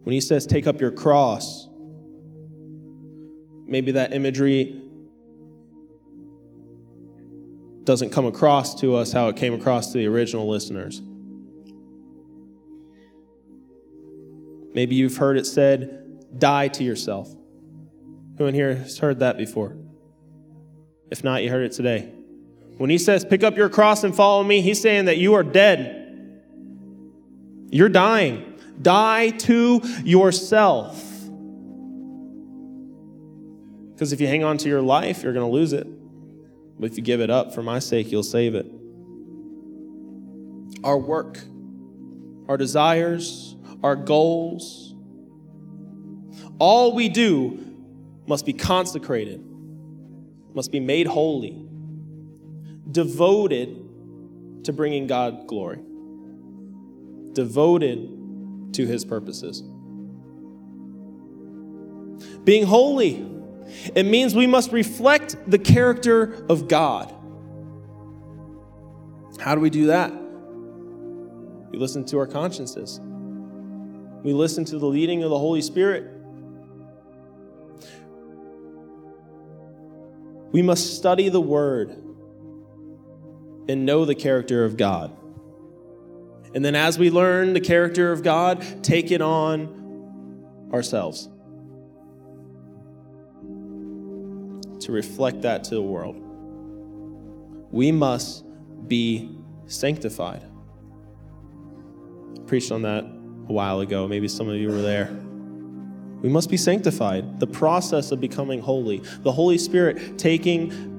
When he says, take up your cross, maybe that imagery doesn't come across to us how it came across to the original listeners. Maybe you've heard it said, die to yourself. Who in here has heard that before? If not, you heard it today. When he says, pick up your cross and follow me, he's saying that you are dead. You're dying. Die to yourself. Because if you hang on to your life, you're going to lose it. But if you give it up for my sake, you'll save it. Our work, our desires, our goals, all we do must be consecrated, must be made holy, devoted to bringing God glory, devoted to his purposes. Being holy it means we must reflect the character of God. How do we do that? We listen to our consciences. We listen to the leading of the Holy Spirit. We must study the Word and know the character of God. And then, as we learn the character of God, take it on ourselves. to reflect that to the world. We must be sanctified. I preached on that a while ago. Maybe some of you were there. We must be sanctified. The process of becoming holy. The Holy Spirit taking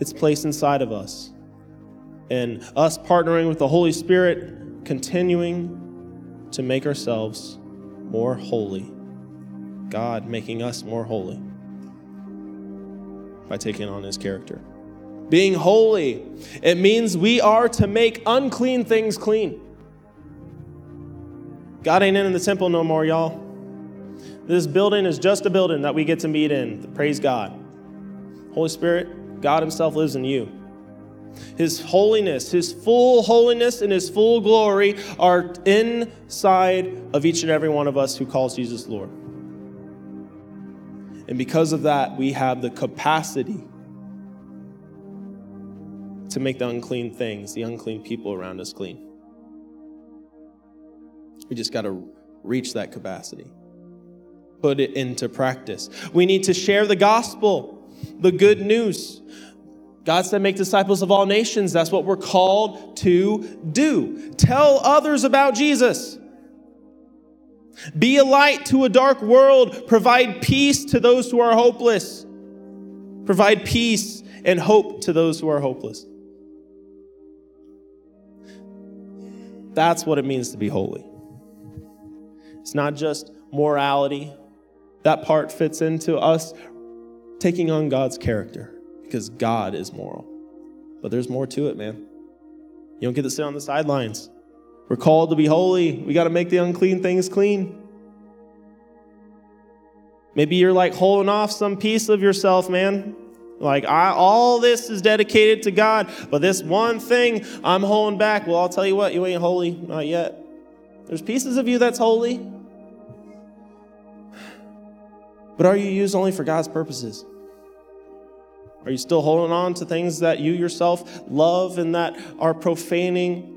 its place inside of us. And us partnering with the Holy Spirit, continuing to make ourselves more holy. God making us more holy by taking on his character. Being holy, it means we are to make unclean things clean. God ain't in the temple no more, y'all. This building is just a building that we get to meet in. Praise God. Holy Spirit, God Himself lives in you. His holiness, His full holiness, and His full glory are inside of each and every one of us who calls Jesus Lord. And because of that, we have the capacity to make the unclean things, the unclean people around us clean. We just got to reach that capacity, put it into practice. We need to share the gospel, the good news. God said, Make disciples of all nations. That's what we're called to do. Tell others about Jesus. Be a light to a dark world. Provide peace to those who are hopeless. Provide peace and hope to those who are hopeless. That's what it means to be holy. It's not just morality. That part fits into us taking on God's character because God is moral. But there's more to it, man. You don't get to sit on the sidelines. We're called to be holy. We got to make the unclean things clean. Maybe you're like holding off some piece of yourself, man. Like, I, all this is dedicated to God, but this one thing I'm holding back. Well, I'll tell you what, you ain't holy, not yet. There's pieces of you that's holy. But are you used only for God's purposes? Are you still holding on to things that you yourself love and that are profaning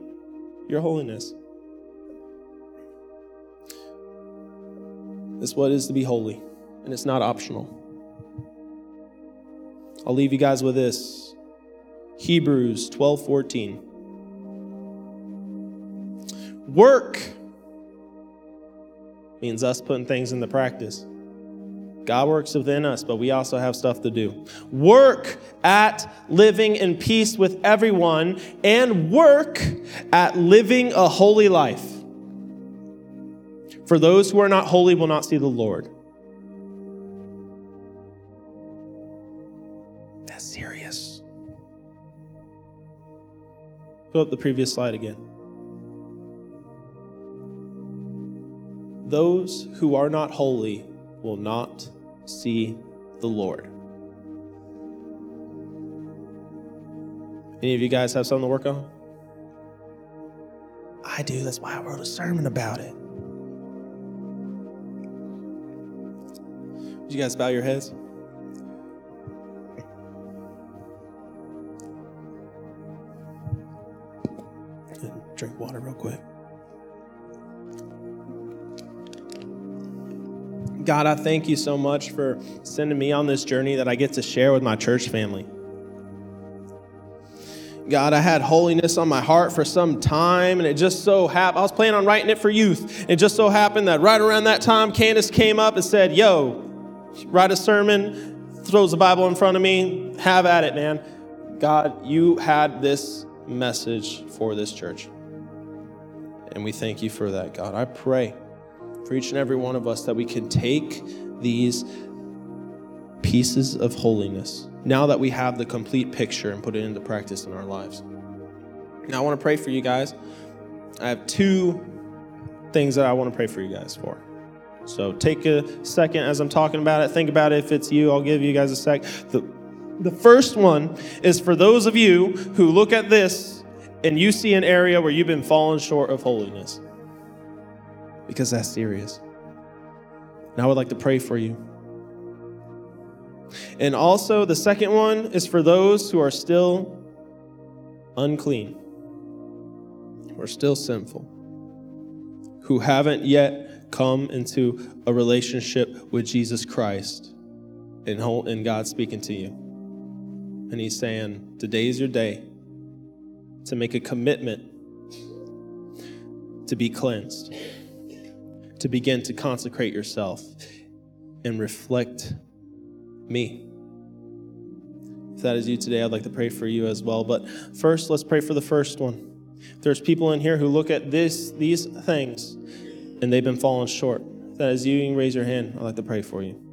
your holiness. It's what it is to be holy, and it's not optional. I'll leave you guys with this Hebrews 12 14. Work means us putting things into practice. God works within us, but we also have stuff to do. Work at living in peace with everyone and work at living a holy life. For those who are not holy will not see the Lord. That's serious. Put up the previous slide again. Those who are not holy will not see the Lord. Any of you guys have something to work on? I do. That's why I wrote a sermon about it. Would you guys bow your heads? Drink water real quick. God, I thank you so much for sending me on this journey that I get to share with my church family. God, I had holiness on my heart for some time, and it just so happened, I was planning on writing it for youth. It just so happened that right around that time, Candace came up and said, Yo, write a sermon, throws the Bible in front of me, have at it, man. God, you had this message for this church. And we thank you for that, God. I pray for each and every one of us that we can take these pieces of holiness now that we have the complete picture and put it into practice in our lives. Now, I want to pray for you guys. I have two things that I want to pray for you guys for. So take a second as I'm talking about it. Think about it. If it's you, I'll give you guys a sec. The, the first one is for those of you who look at this and you see an area where you've been falling short of holiness because that's serious. And I would like to pray for you. And also, the second one is for those who are still unclean, who are still sinful, who haven't yet come into a relationship with Jesus Christ, and, and God speaking to you. And He's saying, Today is your day to make a commitment to be cleansed, to begin to consecrate yourself and reflect me. If that is you today, I'd like to pray for you as well. But first, let's pray for the first one. There's people in here who look at this, these things, and they've been falling short. If that is you, you can raise your hand. I'd like to pray for you.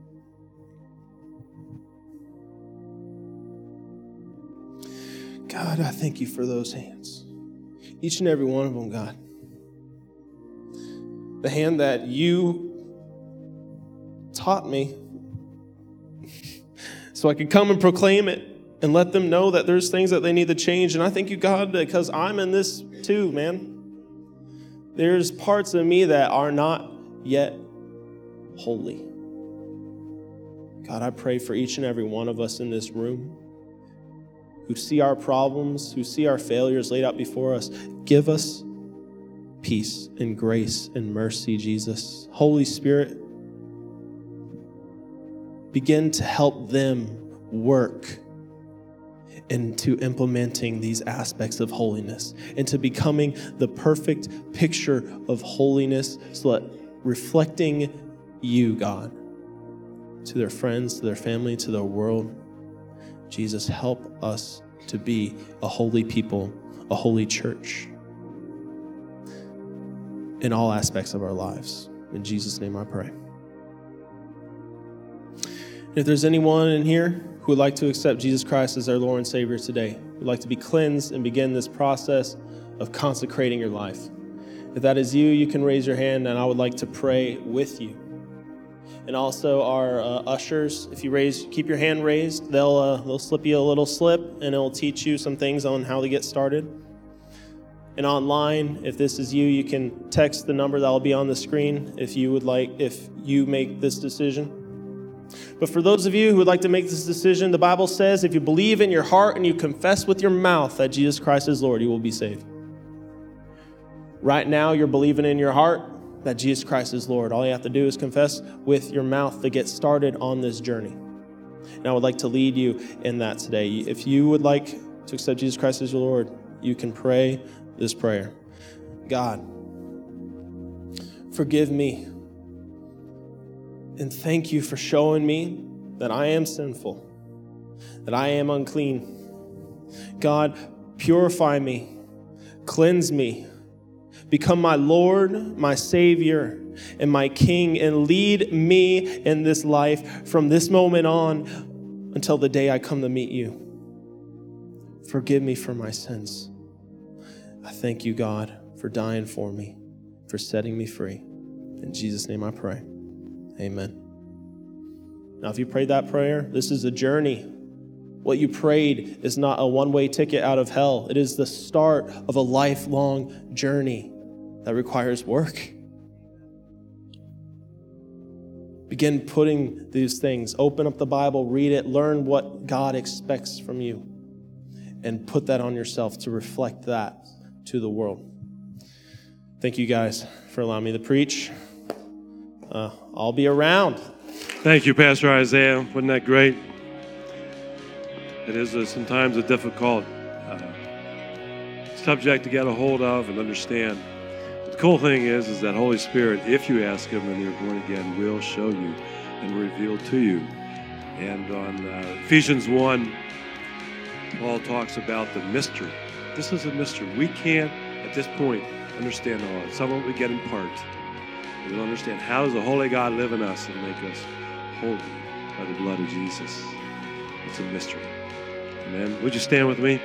God, I thank you for those hands. Each and every one of them, God. The hand that you taught me so I could come and proclaim it and let them know that there's things that they need to change. And I thank you, God, because I'm in this too, man. There's parts of me that are not yet holy. God, I pray for each and every one of us in this room who see our problems, who see our failures laid out before us. Give us peace and grace and mercy, Jesus. Holy Spirit, begin to help them work into implementing these aspects of holiness, into becoming the perfect picture of holiness, so that reflecting you, God, to their friends, to their family, to their world. Jesus, help us to be a holy people, a holy church in all aspects of our lives. In Jesus' name I pray. If there's anyone in here who would like to accept Jesus Christ as their Lord and Savior today, would like to be cleansed and begin this process of consecrating your life. If that is you, you can raise your hand and I would like to pray with you. And also our uh, ushers, if you raise, keep your hand raised, they'll uh, they'll slip you a little slip and it'll teach you some things on how to get started. And online, if this is you, you can text the number that will be on the screen if you would like, if you make this decision. But for those of you who would like to make this decision, the Bible says if you believe in your heart and you confess with your mouth that Jesus Christ is Lord, you will be saved. Right now, you're believing in your heart that Jesus Christ is Lord. All you have to do is confess with your mouth to get started on this journey. And I would like to lead you in that today. If you would like to accept Jesus Christ as your Lord, you can pray this prayer God, forgive me and thank you for showing me that I am sinful, that I am unclean. God, purify me, cleanse me, become my Lord, my Savior, and my King, and lead me in this life from this moment on until the day I come to meet you. Forgive me for my sins. I thank you, God, for dying for me, for setting me free. In Jesus' name I pray. Amen. Now, if you prayed that prayer, this is a journey. What you prayed is not a one way ticket out of hell, it is the start of a lifelong journey that requires work. Begin putting these things, open up the Bible, read it, learn what God expects from you, and put that on yourself to reflect that to the world. Thank you guys for allowing me to preach. Uh, I'll be around. Thank you, Pastor Isaiah. Wasn't that great? It is a, sometimes a difficult uh, subject to get a hold of and understand. But the cool thing is, is that Holy Spirit, if you ask Him and you're born again, will show you and reveal to you. And on uh, Ephesians 1, Paul talks about the mystery. This is a mystery. We can't, at this point, understand all. of it. Some of it we get in part. We don't understand how does the Holy God live in us and make us holy by the blood of Jesus. It's a mystery. Amen. Would you stand with me?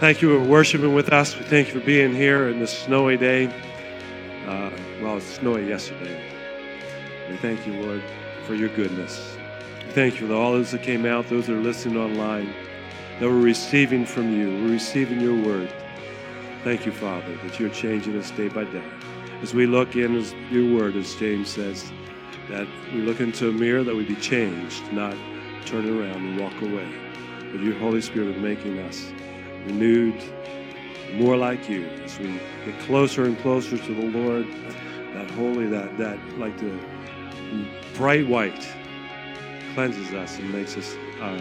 Thank you for worshiping with us. We thank you for being here in this snowy day. Uh, well, it's snowy yesterday. We thank you, Lord, for your goodness. We thank you for all those that came out, those that are listening online, that we're receiving from you. We're receiving your word. Thank you, Father, that you're changing us day by day as we look in your word, as James says, that we look into a mirror that we be changed, not turn around and walk away. But your Holy Spirit is making us renewed, more like you as we get closer and closer to the Lord. That holy, that that like the bright white cleanses us and makes us uh,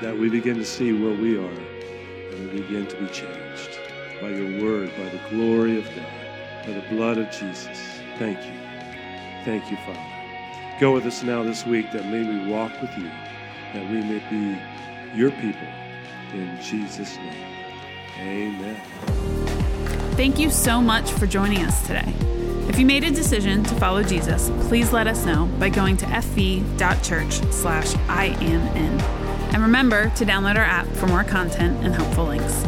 that we begin to see where we are and we begin to be changed by your word, by the glory of God, by the blood of Jesus. Thank you. Thank you, Father. Go with us now this week that may we walk with you, that we may be your people. In Jesus' name, amen. Thank you so much for joining us today. If you made a decision to follow Jesus, please let us know by going to fv.church slash I am in. And remember to download our app for more content and helpful links.